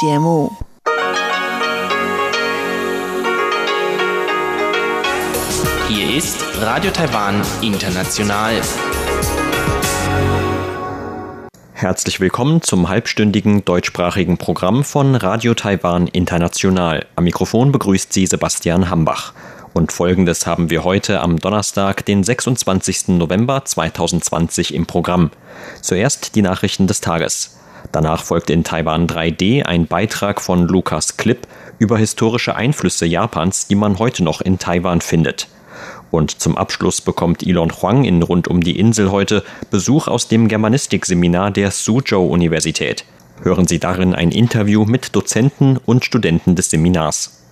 节目。Hier ist Radio Taiwan International. Herzlich willkommen zum halbstündigen deutschsprachigen Programm von Radio Taiwan International. Am Mikrofon begrüßt Sie Sebastian Hambach. Und folgendes haben wir heute am Donnerstag, den 26. November 2020 im Programm. Zuerst die Nachrichten des Tages. Danach folgt in Taiwan 3D ein Beitrag von Lukas Klipp über historische Einflüsse Japans, die man heute noch in Taiwan findet. Und zum Abschluss bekommt Elon Huang in Rund um die Insel heute Besuch aus dem Germanistik-Seminar der Suzhou-Universität. Hören Sie darin ein Interview mit Dozenten und Studenten des Seminars.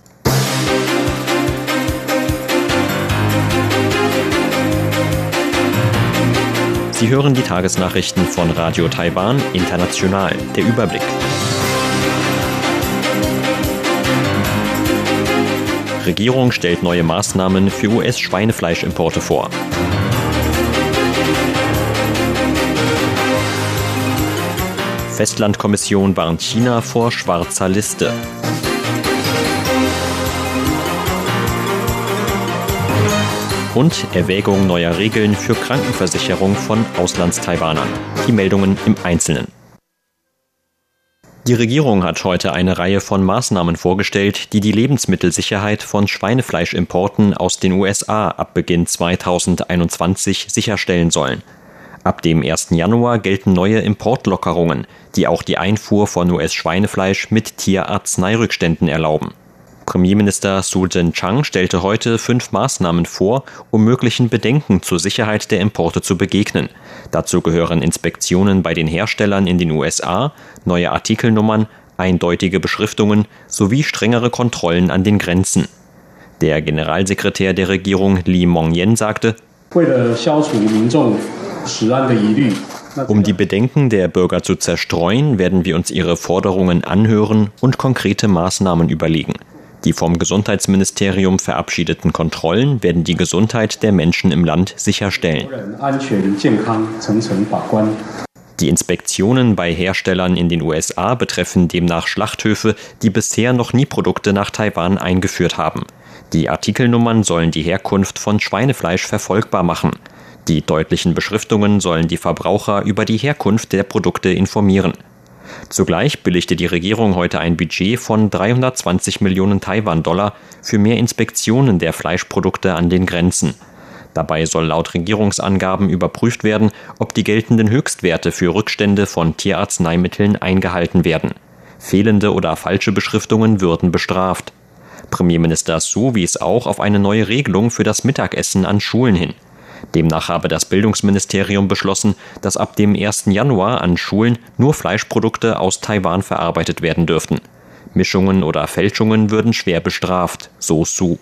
Sie hören die Tagesnachrichten von Radio Taiwan International. Der Überblick. Regierung stellt neue Maßnahmen für US-Schweinefleischimporte vor. Festlandkommission warnt China vor schwarzer Liste. Und Erwägung neuer Regeln für Krankenversicherung von Auslandstaiwanern. Die Meldungen im Einzelnen. Die Regierung hat heute eine Reihe von Maßnahmen vorgestellt, die die Lebensmittelsicherheit von Schweinefleischimporten aus den USA ab Beginn 2021 sicherstellen sollen. Ab dem 1. Januar gelten neue Importlockerungen, die auch die Einfuhr von US-Schweinefleisch mit Tierarzneirückständen erlauben. Premierminister Su Jin-chang stellte heute fünf Maßnahmen vor, um möglichen Bedenken zur Sicherheit der Importe zu begegnen. Dazu gehören Inspektionen bei den Herstellern in den USA, neue Artikelnummern, eindeutige Beschriftungen sowie strengere Kontrollen an den Grenzen. Der Generalsekretär der Regierung Li Mongyen sagte, um die Bedenken der Bürger zu zerstreuen, werden wir uns ihre Forderungen anhören und konkrete Maßnahmen überlegen. Die vom Gesundheitsministerium verabschiedeten Kontrollen werden die Gesundheit der Menschen im Land sicherstellen. Die Inspektionen bei Herstellern in den USA betreffen demnach Schlachthöfe, die bisher noch nie Produkte nach Taiwan eingeführt haben. Die Artikelnummern sollen die Herkunft von Schweinefleisch verfolgbar machen. Die deutlichen Beschriftungen sollen die Verbraucher über die Herkunft der Produkte informieren. Zugleich billigte die Regierung heute ein Budget von 320 Millionen Taiwan-Dollar für mehr Inspektionen der Fleischprodukte an den Grenzen. Dabei soll laut Regierungsangaben überprüft werden, ob die geltenden Höchstwerte für Rückstände von Tierarzneimitteln eingehalten werden. Fehlende oder falsche Beschriftungen würden bestraft. Premierminister Su wies auch auf eine neue Regelung für das Mittagessen an Schulen hin. Demnach habe das Bildungsministerium beschlossen, dass ab dem 1. Januar an Schulen nur Fleischprodukte aus Taiwan verarbeitet werden dürften. Mischungen oder Fälschungen würden schwer bestraft, so Su.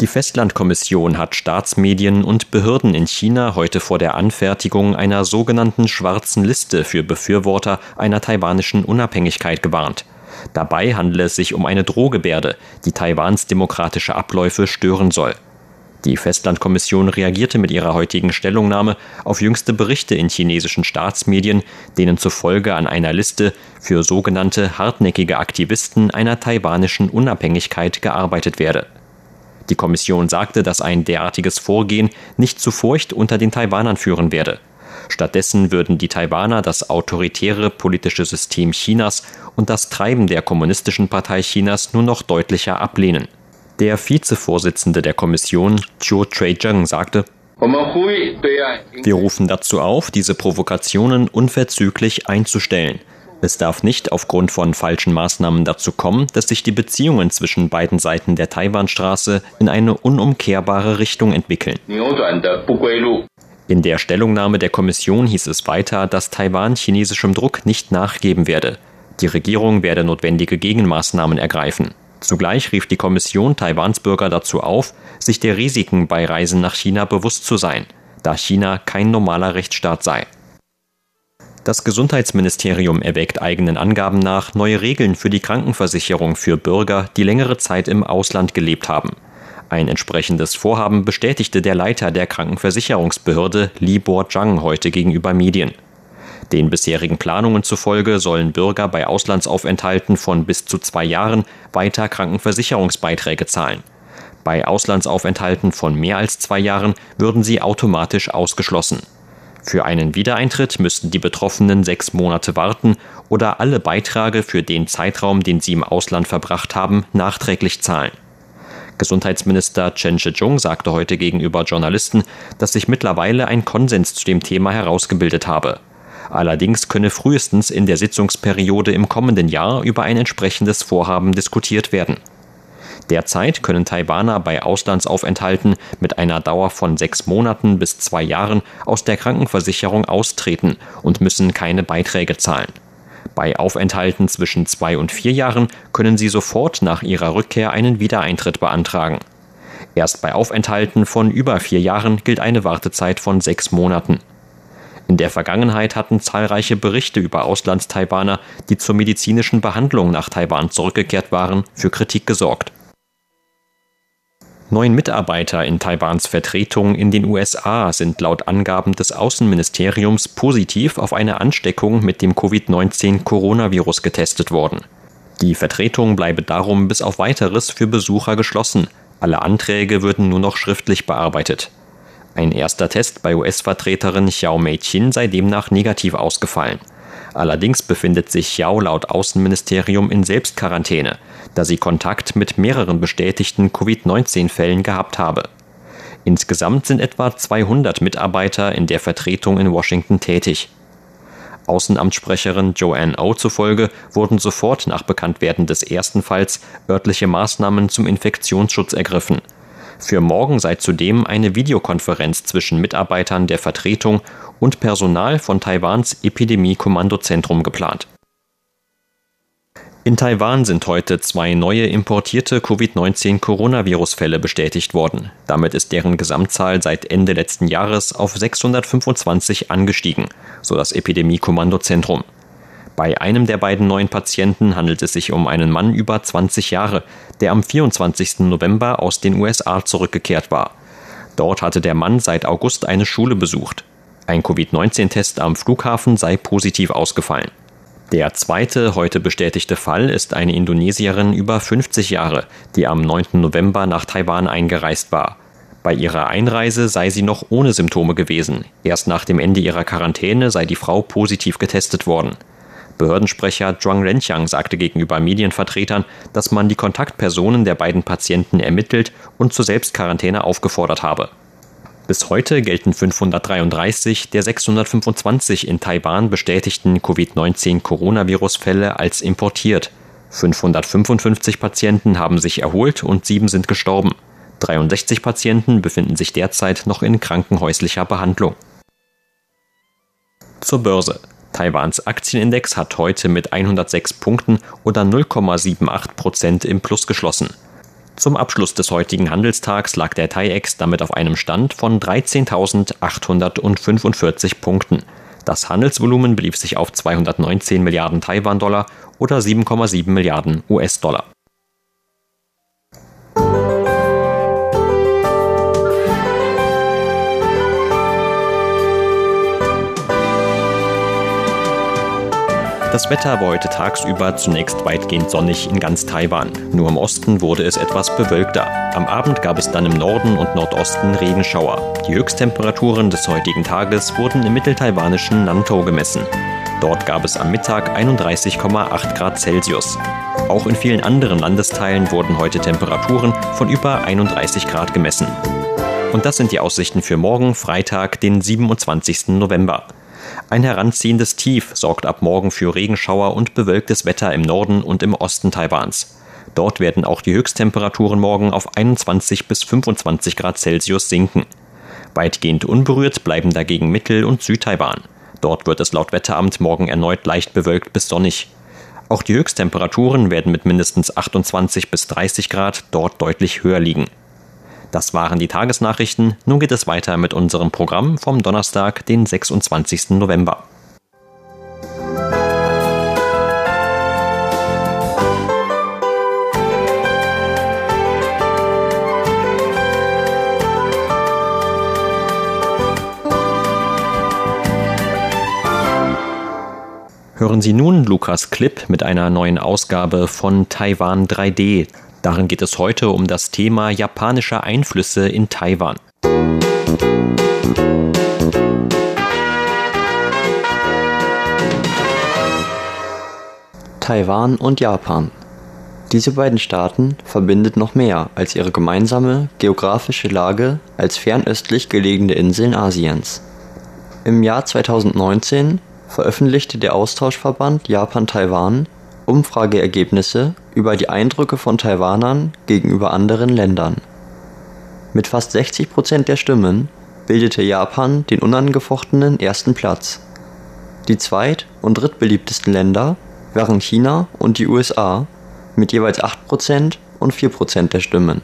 Die Festlandkommission hat Staatsmedien und Behörden in China heute vor der Anfertigung einer sogenannten schwarzen Liste für Befürworter einer taiwanischen Unabhängigkeit gewarnt. Dabei handele es sich um eine Drohgebärde, die Taiwans demokratische Abläufe stören soll. Die Festlandkommission reagierte mit ihrer heutigen Stellungnahme auf jüngste Berichte in chinesischen Staatsmedien, denen zufolge an einer Liste für sogenannte hartnäckige Aktivisten einer taiwanischen Unabhängigkeit gearbeitet werde. Die Kommission sagte, dass ein derartiges Vorgehen nicht zu Furcht unter den Taiwanern führen werde. Stattdessen würden die Taiwaner das autoritäre politische System Chinas und das Treiben der Kommunistischen Partei Chinas nur noch deutlicher ablehnen. Der Vizevorsitzende der Kommission, Chiu Trey-Jung, sagte, wir rufen dazu auf, diese Provokationen unverzüglich einzustellen. Es darf nicht aufgrund von falschen Maßnahmen dazu kommen, dass sich die Beziehungen zwischen beiden Seiten der Taiwanstraße in eine unumkehrbare Richtung entwickeln. In der Stellungnahme der Kommission hieß es weiter, dass Taiwan chinesischem Druck nicht nachgeben werde. Die Regierung werde notwendige Gegenmaßnahmen ergreifen. Zugleich rief die Kommission Taiwans Bürger dazu auf, sich der Risiken bei Reisen nach China bewusst zu sein, da China kein normaler Rechtsstaat sei. Das Gesundheitsministerium erwägt eigenen Angaben nach neue Regeln für die Krankenversicherung für Bürger, die längere Zeit im Ausland gelebt haben. Ein entsprechendes Vorhaben bestätigte der Leiter der Krankenversicherungsbehörde Li Bo-Zhang heute gegenüber Medien. Den bisherigen Planungen zufolge sollen Bürger bei Auslandsaufenthalten von bis zu zwei Jahren weiter Krankenversicherungsbeiträge zahlen. Bei Auslandsaufenthalten von mehr als zwei Jahren würden sie automatisch ausgeschlossen. Für einen Wiedereintritt müssten die Betroffenen sechs Monate warten oder alle Beiträge für den Zeitraum, den sie im Ausland verbracht haben, nachträglich zahlen. Gesundheitsminister Chen Shih-chung sagte heute gegenüber Journalisten, dass sich mittlerweile ein Konsens zu dem Thema herausgebildet habe. Allerdings könne frühestens in der Sitzungsperiode im kommenden Jahr über ein entsprechendes Vorhaben diskutiert werden. Derzeit können Taiwaner bei Auslandsaufenthalten mit einer Dauer von sechs Monaten bis zwei Jahren aus der Krankenversicherung austreten und müssen keine Beiträge zahlen. Bei Aufenthalten zwischen zwei und vier Jahren können sie sofort nach ihrer Rückkehr einen Wiedereintritt beantragen. Erst bei Aufenthalten von über vier Jahren gilt eine Wartezeit von sechs Monaten. In der Vergangenheit hatten zahlreiche Berichte über Auslandstaiwaner, die zur medizinischen Behandlung nach Taiwan zurückgekehrt waren, für Kritik gesorgt. Neun Mitarbeiter in Taiwans Vertretung in den USA sind laut Angaben des Außenministeriums positiv auf eine Ansteckung mit dem Covid-19-Coronavirus getestet worden. Die Vertretung bleibe darum bis auf weiteres für Besucher geschlossen. Alle Anträge würden nur noch schriftlich bearbeitet. Ein erster Test bei US-Vertreterin Xiao Mei-Chin sei demnach negativ ausgefallen. Allerdings befindet sich Xiao laut Außenministerium in Selbstquarantäne, da sie Kontakt mit mehreren bestätigten Covid-19-Fällen gehabt habe. Insgesamt sind etwa 200 Mitarbeiter in der Vertretung in Washington tätig. Außenamtssprecherin Joanne O zufolge wurden sofort nach Bekanntwerden des ersten Falls örtliche Maßnahmen zum Infektionsschutz ergriffen. Für morgen sei zudem eine Videokonferenz zwischen Mitarbeitern der Vertretung und Personal von Taiwans Epidemie-Kommandozentrum geplant. In Taiwan sind heute zwei neue importierte Covid-19-Coronavirus-Fälle bestätigt worden. Damit ist deren Gesamtzahl seit Ende letzten Jahres auf 625 angestiegen, so das Epidemie-Kommandozentrum. Bei einem der beiden neuen Patienten handelt es sich um einen Mann über 20 Jahre, der am 24. November aus den USA zurückgekehrt war. Dort hatte der Mann seit August eine Schule besucht. Ein Covid-19-Test am Flughafen sei positiv ausgefallen. Der zweite heute bestätigte Fall ist eine Indonesierin über 50 Jahre, die am 9. November nach Taiwan eingereist war. Bei ihrer Einreise sei sie noch ohne Symptome gewesen. Erst nach dem Ende ihrer Quarantäne sei die Frau positiv getestet worden. Behördensprecher Zhuang Renqiang sagte gegenüber Medienvertretern, dass man die Kontaktpersonen der beiden Patienten ermittelt und zur Selbstquarantäne aufgefordert habe. Bis heute gelten 533 der 625 in Taiwan bestätigten Covid-19-Coronavirus-Fälle als importiert. 555 Patienten haben sich erholt und sieben sind gestorben. 63 Patienten befinden sich derzeit noch in krankenhäuslicher Behandlung. Zur Börse. Taiwans Aktienindex hat heute mit 106 Punkten oder 0,78 Prozent im Plus geschlossen. Zum Abschluss des heutigen Handelstags lag der TAIEX damit auf einem Stand von 13.845 Punkten. Das Handelsvolumen belief sich auf 219 Milliarden Taiwan-Dollar oder 7,7 Milliarden US-Dollar. Das Wetter war heute tagsüber zunächst weitgehend sonnig in ganz Taiwan. Nur im Osten wurde es etwas bewölkter. Am Abend gab es dann im Norden und Nordosten Regenschauer. Die Höchsttemperaturen des heutigen Tages wurden im mitteltaiwanischen Nantou gemessen. Dort gab es am Mittag 31,8 Grad Celsius. Auch in vielen anderen Landesteilen wurden heute Temperaturen von über 31 Grad gemessen. Und das sind die Aussichten für morgen, Freitag, den 27. November. Ein heranziehendes Tief sorgt ab morgen für Regenschauer und bewölktes Wetter im Norden und im Osten Taiwans. Dort werden auch die Höchsttemperaturen morgen auf 21 bis 25 Grad Celsius sinken. Weitgehend unberührt bleiben dagegen Mittel- und Südtaiwan. Dort wird es laut Wetteramt morgen erneut leicht bewölkt bis sonnig. Auch die Höchsttemperaturen werden mit mindestens 28 bis 30 Grad dort deutlich höher liegen. Das waren die Tagesnachrichten. Nun geht es weiter mit unserem Programm vom Donnerstag, den 26. November. Hören Sie nun Lukas Klipp mit einer neuen Ausgabe von Taiwan 3D. Darin geht es heute um das Thema japanische Einflüsse in Taiwan. Taiwan und Japan. Diese beiden Staaten verbindet noch mehr als ihre gemeinsame geografische Lage als fernöstlich gelegene Inseln Asiens. Im Jahr 2019 veröffentlichte der Austauschverband Japan-Taiwan Umfrageergebnisse über die Eindrücke von Taiwanern gegenüber anderen Ländern. Mit fast 60 Prozent der Stimmen bildete Japan den unangefochtenen ersten Platz. Die zweit- und drittbeliebtesten Länder waren China und die USA mit jeweils 8% und 4% der Stimmen.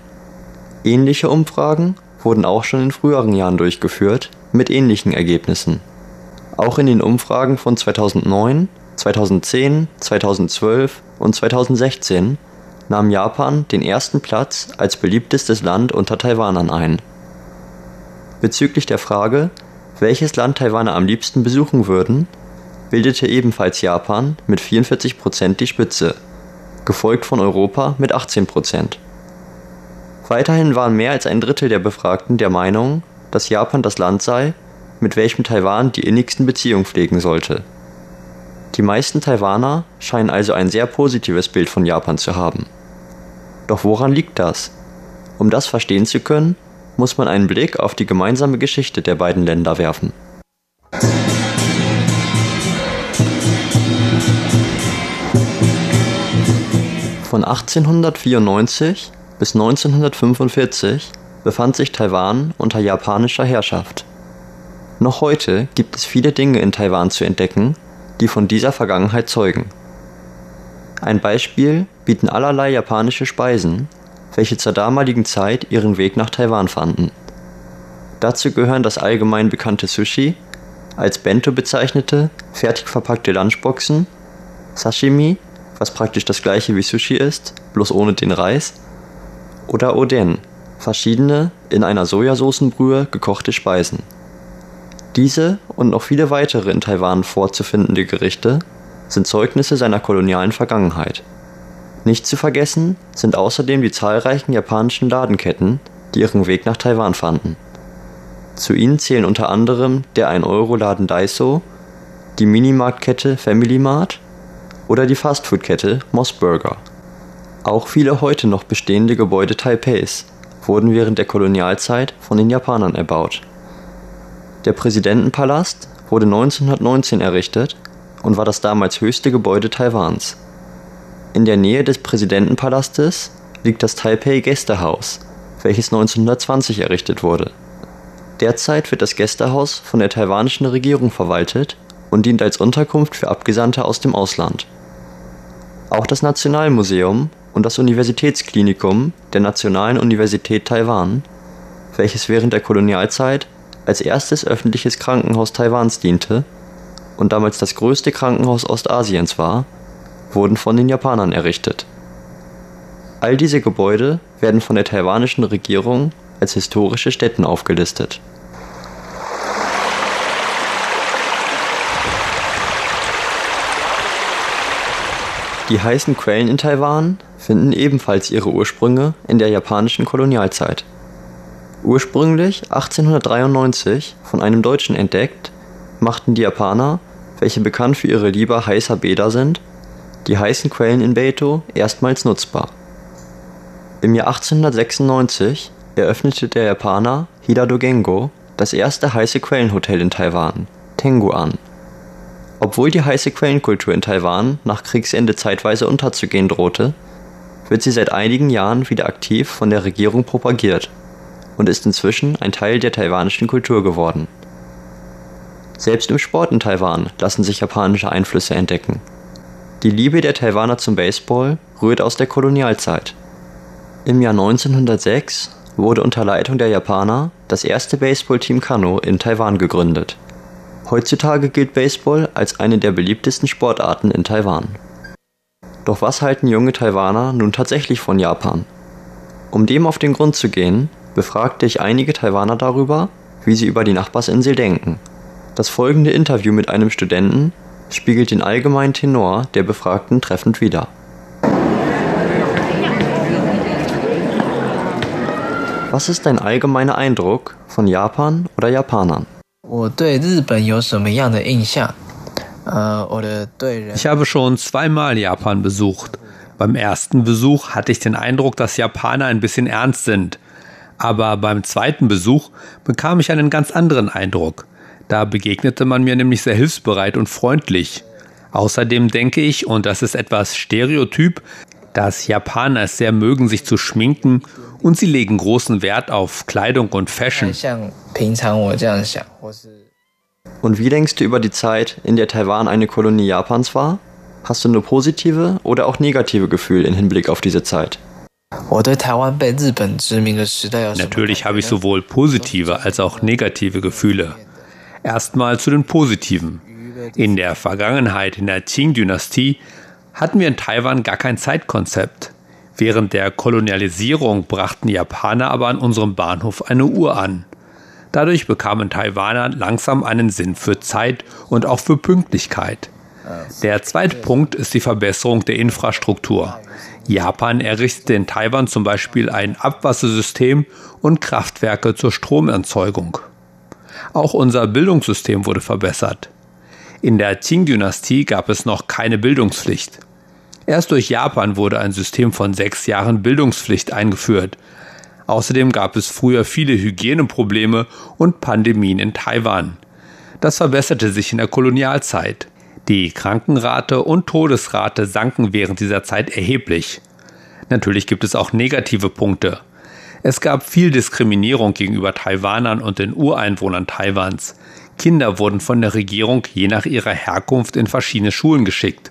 Ähnliche Umfragen wurden auch schon in früheren Jahren durchgeführt, mit ähnlichen Ergebnissen. Auch in den Umfragen von 2009, 2010, 2012 und 2016 nahm Japan den ersten Platz als beliebtestes Land unter Taiwanern ein. Bezüglich der Frage, welches Land Taiwaner am liebsten besuchen würden, bildete ebenfalls Japan mit 44% die Spitze gefolgt von Europa mit 18 Prozent. Weiterhin waren mehr als ein Drittel der Befragten der Meinung, dass Japan das Land sei, mit welchem Taiwan die innigsten Beziehungen pflegen sollte. Die meisten Taiwaner scheinen also ein sehr positives Bild von Japan zu haben. Doch woran liegt das? Um das verstehen zu können, muss man einen Blick auf die gemeinsame Geschichte der beiden Länder werfen. Von 1894 bis 1945 befand sich Taiwan unter japanischer Herrschaft. Noch heute gibt es viele Dinge in Taiwan zu entdecken, die von dieser Vergangenheit zeugen. Ein Beispiel bieten allerlei japanische Speisen, welche zur damaligen Zeit ihren Weg nach Taiwan fanden. Dazu gehören das allgemein bekannte Sushi, als Bento bezeichnete, fertig verpackte Lunchboxen, Sashimi was praktisch das gleiche wie Sushi ist, bloß ohne den Reis, oder Oden, verschiedene in einer Sojasoßenbrühe gekochte Speisen. Diese und noch viele weitere in Taiwan vorzufindende Gerichte sind Zeugnisse seiner kolonialen Vergangenheit. Nicht zu vergessen sind außerdem die zahlreichen japanischen Ladenketten, die ihren Weg nach Taiwan fanden. Zu ihnen zählen unter anderem der 1-Euro-Laden Daiso, die Minimarktkette Family Mart oder die Fastfood-Kette Mossburger. Auch viele heute noch bestehende Gebäude Taipeis wurden während der Kolonialzeit von den Japanern erbaut. Der Präsidentenpalast wurde 1919 errichtet und war das damals höchste Gebäude Taiwans. In der Nähe des Präsidentenpalastes liegt das Taipei Gästehaus, welches 1920 errichtet wurde. Derzeit wird das Gästehaus von der taiwanischen Regierung verwaltet und dient als Unterkunft für Abgesandte aus dem Ausland. Auch das Nationalmuseum und das Universitätsklinikum der Nationalen Universität Taiwan, welches während der Kolonialzeit als erstes öffentliches Krankenhaus Taiwans diente und damals das größte Krankenhaus Ostasiens war, wurden von den Japanern errichtet. All diese Gebäude werden von der taiwanischen Regierung als historische Stätten aufgelistet Die heißen Quellen in Taiwan finden ebenfalls ihre Ursprünge in der japanischen Kolonialzeit. Ursprünglich 1893 von einem Deutschen entdeckt, machten die Japaner, welche bekannt für ihre Liebe heißer Bäder sind, die heißen Quellen in Beito erstmals nutzbar. Im Jahr 1896 eröffnete der Japaner Hidado Gengo das erste heiße Quellenhotel in Taiwan, Tenguan obwohl die heiße Quellenkultur in Taiwan nach Kriegsende zeitweise unterzugehen drohte, wird sie seit einigen Jahren wieder aktiv von der Regierung propagiert und ist inzwischen ein Teil der taiwanischen Kultur geworden. Selbst im Sport in Taiwan lassen sich japanische Einflüsse entdecken. Die Liebe der Taiwaner zum Baseball rührt aus der Kolonialzeit. Im Jahr 1906 wurde unter Leitung der Japaner das erste Baseballteam Kano in Taiwan gegründet Heutzutage gilt Baseball als eine der beliebtesten Sportarten in Taiwan. Doch was halten junge Taiwaner nun tatsächlich von Japan? Um dem auf den Grund zu gehen, befragte ich einige Taiwaner darüber, wie sie über die Nachbarsinsel denken. Das folgende Interview mit einem Studenten spiegelt den allgemeinen Tenor der Befragten treffend wider. Was ist dein allgemeiner Eindruck von Japan oder Japanern? Ich habe schon zweimal Japan besucht. Beim ersten Besuch hatte ich den Eindruck, dass Japaner ein bisschen ernst sind. Aber beim zweiten Besuch bekam ich einen ganz anderen Eindruck. Da begegnete man mir nämlich sehr hilfsbereit und freundlich. Außerdem denke ich, und das ist etwas stereotyp, dass Japaner es sehr mögen, sich zu schminken und sie legen großen Wert auf Kleidung und Fashion. Und wie denkst du über die Zeit, in der Taiwan eine Kolonie Japans war? Hast du nur positive oder auch negative Gefühle im Hinblick auf diese Zeit? Natürlich habe ich sowohl positive als auch negative Gefühle. Erstmal zu den positiven. In der Vergangenheit, in der Qing-Dynastie, hatten wir in Taiwan gar kein Zeitkonzept. Während der Kolonialisierung brachten Japaner aber an unserem Bahnhof eine Uhr an. Dadurch bekamen Taiwaner langsam einen Sinn für Zeit und auch für Pünktlichkeit. Der zweite Punkt ist die Verbesserung der Infrastruktur. Japan errichtete in Taiwan zum Beispiel ein Abwassersystem und Kraftwerke zur Stromerzeugung. Auch unser Bildungssystem wurde verbessert. In der Qing-Dynastie gab es noch keine Bildungspflicht. Erst durch Japan wurde ein System von sechs Jahren Bildungspflicht eingeführt. Außerdem gab es früher viele Hygieneprobleme und Pandemien in Taiwan. Das verbesserte sich in der Kolonialzeit. Die Krankenrate und Todesrate sanken während dieser Zeit erheblich. Natürlich gibt es auch negative Punkte. Es gab viel Diskriminierung gegenüber Taiwanern und den Ureinwohnern Taiwans. Kinder wurden von der Regierung je nach ihrer Herkunft in verschiedene Schulen geschickt.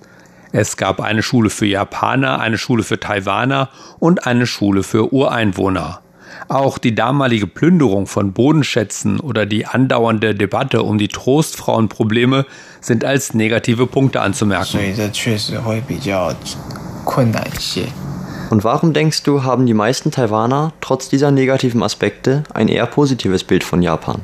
Es gab eine Schule für Japaner, eine Schule für Taiwaner und eine Schule für Ureinwohner. Auch die damalige Plünderung von Bodenschätzen oder die andauernde Debatte um die Trostfrauenprobleme sind als negative Punkte anzumerken. Und warum denkst du, haben die meisten Taiwaner trotz dieser negativen Aspekte ein eher positives Bild von Japan?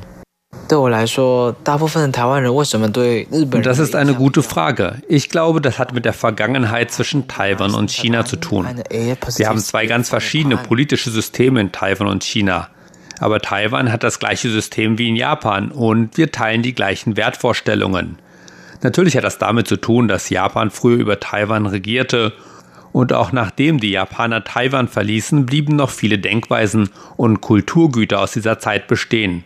Das ist eine gute Frage. Ich glaube, das hat mit der Vergangenheit zwischen Taiwan und China zu tun. Wir haben zwei ganz verschiedene politische Systeme in Taiwan und China. Aber Taiwan hat das gleiche System wie in Japan und wir teilen die gleichen Wertvorstellungen. Natürlich hat das damit zu tun, dass Japan früher über Taiwan regierte und auch nachdem die Japaner Taiwan verließen, blieben noch viele Denkweisen und Kulturgüter aus dieser Zeit bestehen.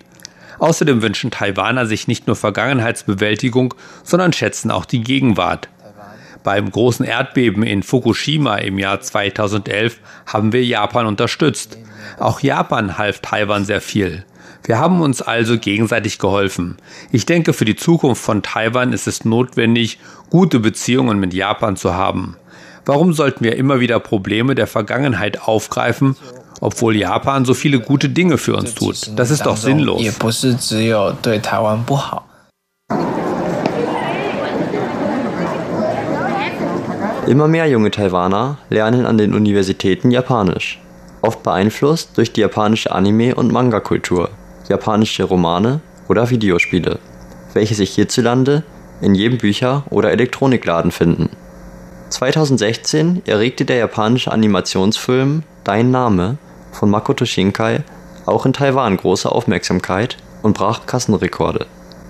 Außerdem wünschen Taiwaner sich nicht nur Vergangenheitsbewältigung, sondern schätzen auch die Gegenwart. Beim großen Erdbeben in Fukushima im Jahr 2011 haben wir Japan unterstützt. Auch Japan half Taiwan sehr viel. Wir haben uns also gegenseitig geholfen. Ich denke, für die Zukunft von Taiwan ist es notwendig, gute Beziehungen mit Japan zu haben. Warum sollten wir immer wieder Probleme der Vergangenheit aufgreifen obwohl Japan so viele gute Dinge für uns tut. Das ist doch sinnlos. Immer mehr junge Taiwaner lernen an den Universitäten Japanisch, oft beeinflusst durch die japanische Anime- und Manga-Kultur, japanische Romane oder Videospiele, welche sich hierzulande in jedem Bücher- oder Elektronikladen finden. 2016 erregte der japanische Animationsfilm Dein Name von Makoto Shinkai auch in Taiwan große Aufmerksamkeit und brach Kassenrekorde.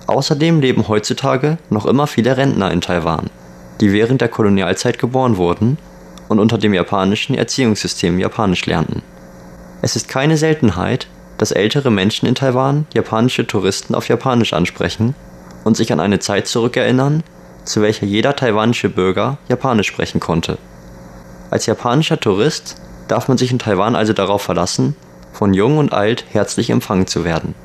Außerdem leben heutzutage noch immer viele Rentner in Taiwan, die während der Kolonialzeit geboren wurden und unter dem japanischen Erziehungssystem Japanisch lernten. Es ist keine Seltenheit, dass ältere Menschen in Taiwan japanische Touristen auf Japanisch ansprechen und sich an eine Zeit zurückerinnern, zu welcher jeder taiwanische Bürger Japanisch sprechen konnte. Als japanischer Tourist darf man sich in Taiwan also darauf verlassen, von jung und alt herzlich empfangen zu werden.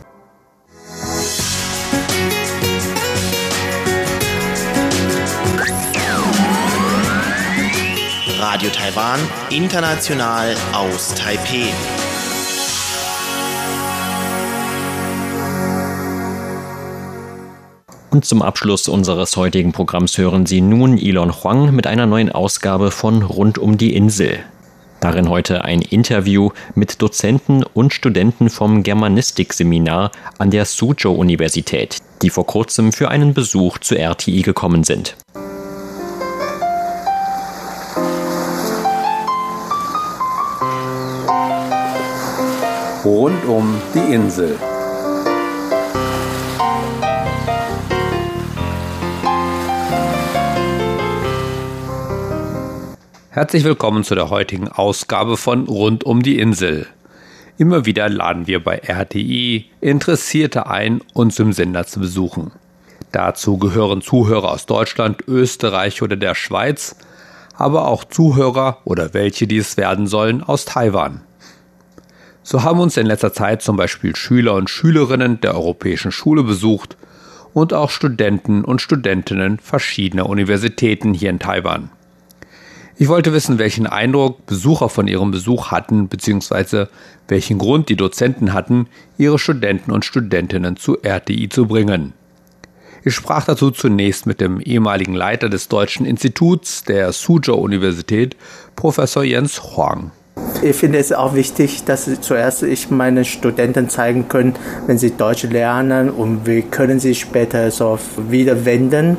Radio Taiwan, international aus Taipeh. Und zum Abschluss unseres heutigen Programms hören Sie nun Elon Huang mit einer neuen Ausgabe von Rund um die Insel. Darin heute ein Interview mit Dozenten und Studenten vom Germanistikseminar an der Suzhou-Universität, die vor kurzem für einen Besuch zur RTI gekommen sind. Rund um die Insel. Herzlich willkommen zu der heutigen Ausgabe von Rund um die Insel. Immer wieder laden wir bei RTI Interessierte ein, uns im Sender zu besuchen. Dazu gehören Zuhörer aus Deutschland, Österreich oder der Schweiz, aber auch Zuhörer oder welche, die es werden sollen, aus Taiwan. So haben uns in letzter Zeit zum Beispiel Schüler und Schülerinnen der Europäischen Schule besucht und auch Studenten und Studentinnen verschiedener Universitäten hier in Taiwan. Ich wollte wissen, welchen Eindruck Besucher von ihrem Besuch hatten, beziehungsweise welchen Grund die Dozenten hatten, ihre Studenten und Studentinnen zu RTI zu bringen. Ich sprach dazu zunächst mit dem ehemaligen Leiter des Deutschen Instituts der Suzhou Universität, Professor Jens Huang. Ich finde es auch wichtig, dass zuerst ich meinen Studenten zeigen können, wenn sie Deutsch lernen und wie können sie später so wieder wenden.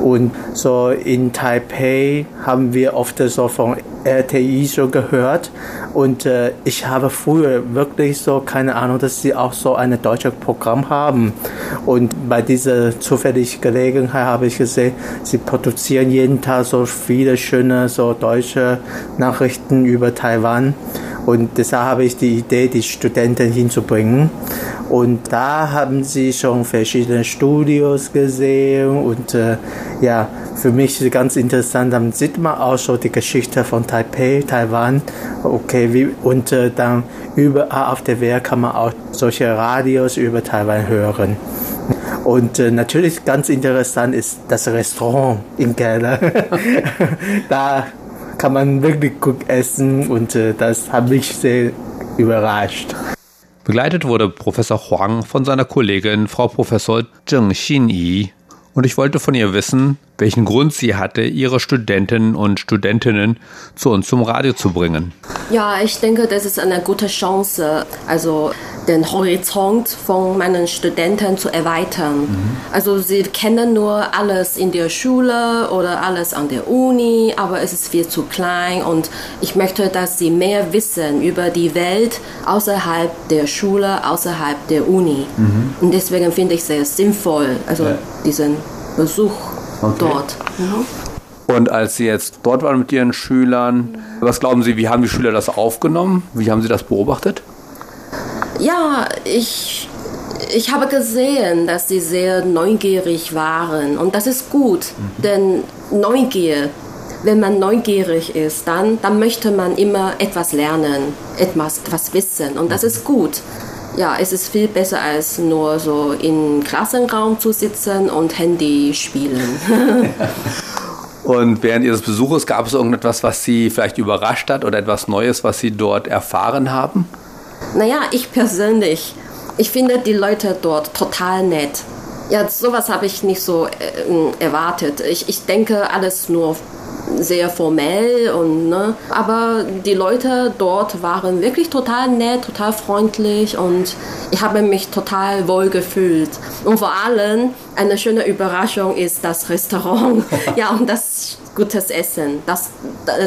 Und so in Taipei haben wir oft so von RTI so gehört. Und äh, ich habe früher wirklich so keine Ahnung, dass sie auch so ein deutsches Programm haben. Und bei dieser zufälligen Gelegenheit habe ich gesehen, sie produzieren jeden Tag so viele schöne so deutsche Nachrichten über Taiwan. Und deshalb habe ich die Idee, die Studenten hinzubringen. Und da haben sie schon verschiedene Studios gesehen und äh, ja, für mich ganz interessant, dann sieht man auch so die Geschichte von Taipei, Taiwan. Okay, wie, und äh, dann überall auf der Welt kann man auch solche Radios über Taiwan hören. Und äh, natürlich ganz interessant ist das Restaurant in Keller. da kann man wirklich gut essen und äh, das hat mich sehr überrascht. Begleitet wurde Professor Huang von seiner Kollegin Frau Professor Zheng Xinyi und ich wollte von ihr wissen, welchen Grund sie hatte, ihre Studentinnen und Studentinnen zu uns zum Radio zu bringen. Ja, ich denke, das ist eine gute Chance, also den Horizont von meinen Studenten zu erweitern. Mhm. Also sie kennen nur alles in der Schule oder alles an der Uni, aber es ist viel zu klein und ich möchte, dass sie mehr wissen über die Welt außerhalb der Schule, außerhalb der Uni. Mhm. Und deswegen finde ich sehr sinnvoll, also ja. diesen Besuch okay. dort. Mhm. Und als Sie jetzt dort waren mit Ihren Schülern, was glauben Sie, wie haben die Schüler das aufgenommen? Wie haben Sie das beobachtet? Ja, ich, ich habe gesehen, dass sie sehr neugierig waren und das ist gut, mhm. denn Neugier, wenn man neugierig ist, dann, dann möchte man immer etwas lernen, etwas, etwas wissen und das ist gut ja, es ist viel besser als nur so im Klassenraum zu sitzen und Handy spielen. und während Ihres Besuches gab es irgendetwas, was Sie vielleicht überrascht hat oder etwas Neues, was Sie dort erfahren haben? Naja, ich persönlich, ich finde die Leute dort total nett. Ja, sowas habe ich nicht so äh, erwartet. Ich, ich denke alles nur sehr formell und ne, aber die Leute dort waren wirklich total nett, total freundlich und ich habe mich total wohl gefühlt. Und vor allem eine schöne Überraschung ist das Restaurant. ja, und das gutes Essen, das,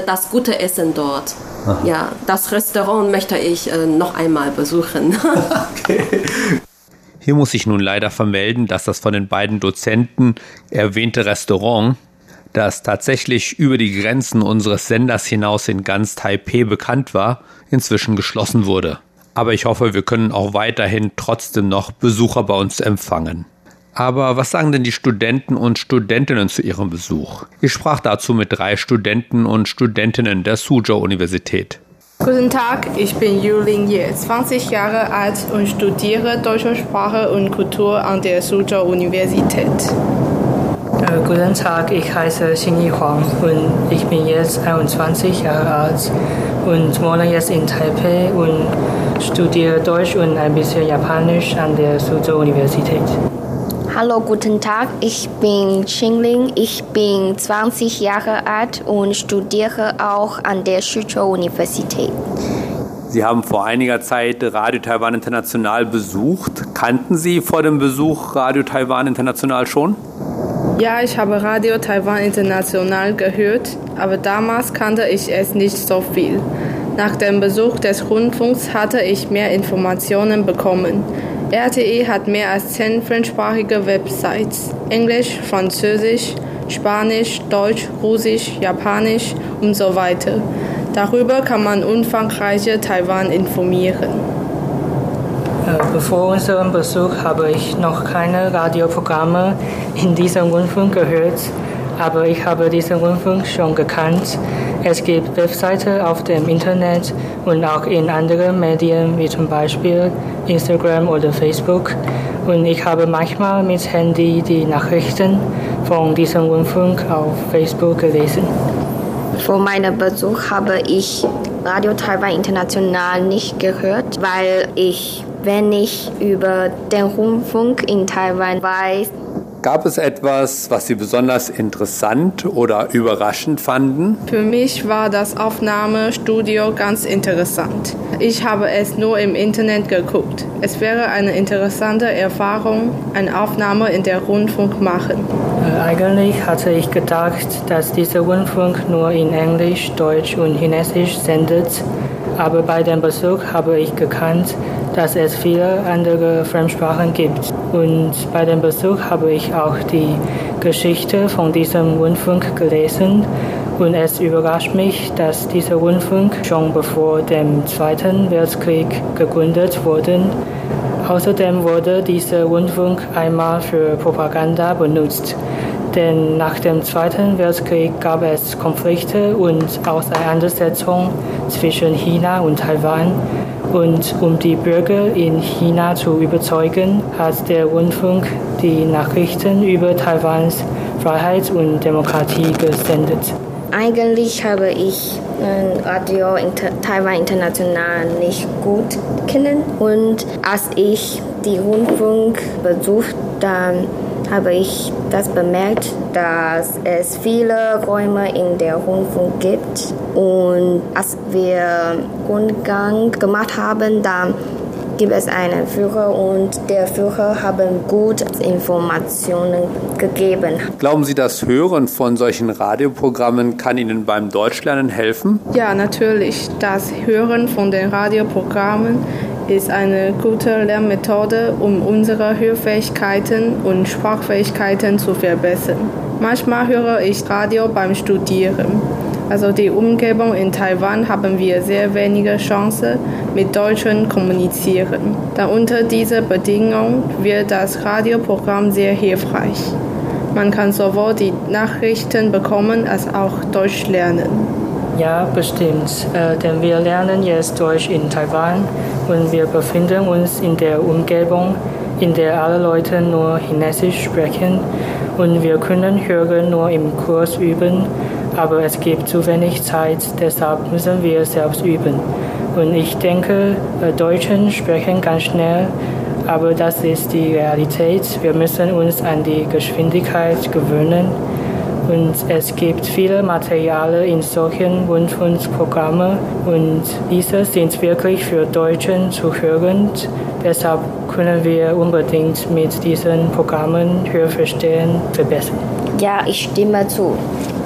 das gute Essen dort. Aha. Ja, das Restaurant möchte ich äh, noch einmal besuchen. okay. Hier muss ich nun leider vermelden, dass das von den beiden Dozenten erwähnte Restaurant das tatsächlich über die Grenzen unseres Senders hinaus in ganz Taipei bekannt war, inzwischen geschlossen wurde. Aber ich hoffe, wir können auch weiterhin trotzdem noch Besucher bei uns empfangen. Aber was sagen denn die Studenten und Studentinnen zu ihrem Besuch? Ich sprach dazu mit drei Studenten und Studentinnen der Suzhou Universität. Guten Tag, ich bin Yulin Ye, 20 Jahre alt und studiere deutsche Sprache und Kultur an der Suzhou Universität. Äh, guten Tag, ich heiße Xingyi Huang und ich bin jetzt 21 Jahre alt und wohne jetzt in Taipei und studiere Deutsch und ein bisschen Japanisch an der Suzhou Universität. Hallo, guten Tag, ich bin Xingling, ich bin 20 Jahre alt und studiere auch an der Suzhou Universität. Sie haben vor einiger Zeit Radio Taiwan International besucht. Kannten Sie vor dem Besuch Radio Taiwan International schon? Ja, ich habe Radio Taiwan International gehört, aber damals kannte ich es nicht so viel. Nach dem Besuch des Rundfunks hatte ich mehr Informationen bekommen. RTE hat mehr als zehn fremdsprachige Websites. Englisch, Französisch, Spanisch, Deutsch, Russisch, Japanisch und so weiter. Darüber kann man umfangreiche Taiwan informieren. Äh, bevor unserem Besuch habe ich noch keine Radioprogramme in diesem Rundfunk gehört, aber ich habe diesen Rundfunk schon gekannt. Es gibt Webseiten auf dem Internet und auch in anderen Medien wie zum Beispiel Instagram oder Facebook. Und ich habe manchmal mit Handy die Nachrichten von diesem Rundfunk auf Facebook gelesen. Vor meinem Besuch habe ich Radio Taiwan International nicht gehört, weil ich, wenn ich über den Rundfunk in Taiwan weiß, Gab es etwas, was Sie besonders interessant oder überraschend fanden? Für mich war das Aufnahmestudio ganz interessant. Ich habe es nur im Internet geguckt. Es wäre eine interessante Erfahrung, eine Aufnahme in der Rundfunk machen. Äh, eigentlich hatte ich gedacht, dass dieser Rundfunk nur in Englisch, Deutsch und Chinesisch sendet. Aber bei dem Besuch habe ich gekannt, dass es viele andere Fremdsprachen gibt. Und bei dem Besuch habe ich auch die Geschichte von diesem Rundfunk gelesen. Und es überrascht mich, dass dieser Rundfunk schon bevor dem Zweiten Weltkrieg gegründet wurde. Außerdem wurde dieser Rundfunk einmal für Propaganda benutzt. Denn nach dem Zweiten Weltkrieg gab es Konflikte und Auseinandersetzungen zwischen China und Taiwan. Und um die Bürger in China zu überzeugen, hat der Rundfunk die Nachrichten über Taiwans Freiheit und Demokratie gesendet. Eigentlich habe ich Radio Inter Taiwan International nicht gut kennen und als ich die Rundfunk besucht, dann habe ich das bemerkt, dass es viele Räume in der Rundfunk gibt. Und als wir Rundgang gemacht haben, dann gibt es einen Führer und der Führer hat gut Informationen gegeben. Glauben Sie, das Hören von solchen Radioprogrammen kann Ihnen beim Deutschlernen helfen? Ja, natürlich. Das Hören von den Radioprogrammen ist eine gute Lernmethode, um unsere Hörfähigkeiten und Sprachfähigkeiten zu verbessern. Manchmal höre ich Radio beim Studieren. Also die Umgebung in Taiwan haben wir sehr wenige Chancen mit Deutschen kommunizieren. Da unter dieser Bedingung wird das Radioprogramm sehr hilfreich. Man kann sowohl die Nachrichten bekommen als auch Deutsch lernen. Ja, bestimmt. Äh, denn wir lernen jetzt Deutsch in Taiwan und wir befinden uns in der Umgebung, in der alle Leute nur Chinesisch sprechen und wir können hören nur im Kurs üben, aber es gibt zu wenig Zeit, deshalb müssen wir selbst üben. Und ich denke, äh, Deutschen sprechen ganz schnell, aber das ist die Realität. Wir müssen uns an die Geschwindigkeit gewöhnen und es gibt viele Materialien in solchen Rundfunkprogrammen und diese sind wirklich für Deutschen zuhörend. Deshalb können wir unbedingt mit diesen Programmen Hörverstehen verbessern. Ja, ich stimme zu.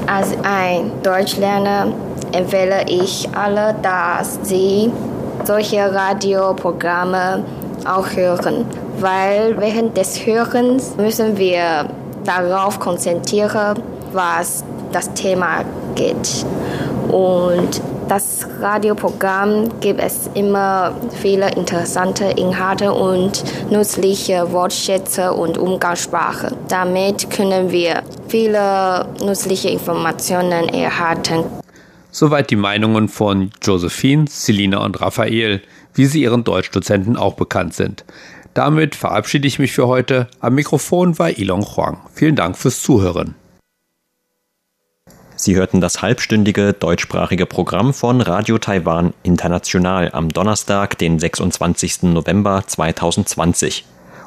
Als ein Deutschlerner empfehle ich alle, dass sie solche Radioprogramme auch hören, weil während des Hörens müssen wir darauf konzentrieren, was das Thema geht. Und das Radioprogramm gibt es immer viele interessante Inhalte und nützliche Wortschätze und Umgangssprache. Damit können wir viele nützliche Informationen erhalten. Soweit die Meinungen von Josephine, Selina und Raphael, wie sie ihren Deutschdozenten auch bekannt sind. Damit verabschiede ich mich für heute. Am Mikrofon war Ilon Huang. Vielen Dank fürs Zuhören. Sie hörten das halbstündige deutschsprachige Programm von Radio Taiwan International am Donnerstag, den 26. November 2020.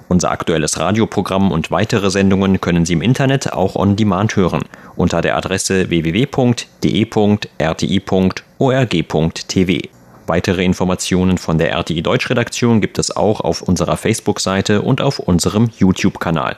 Unser aktuelles Radioprogramm und weitere Sendungen können Sie im Internet auch on demand hören unter der Adresse www.de.rti.org.tv. Weitere Informationen von der RTI Deutschredaktion gibt es auch auf unserer Facebook-Seite und auf unserem YouTube-Kanal.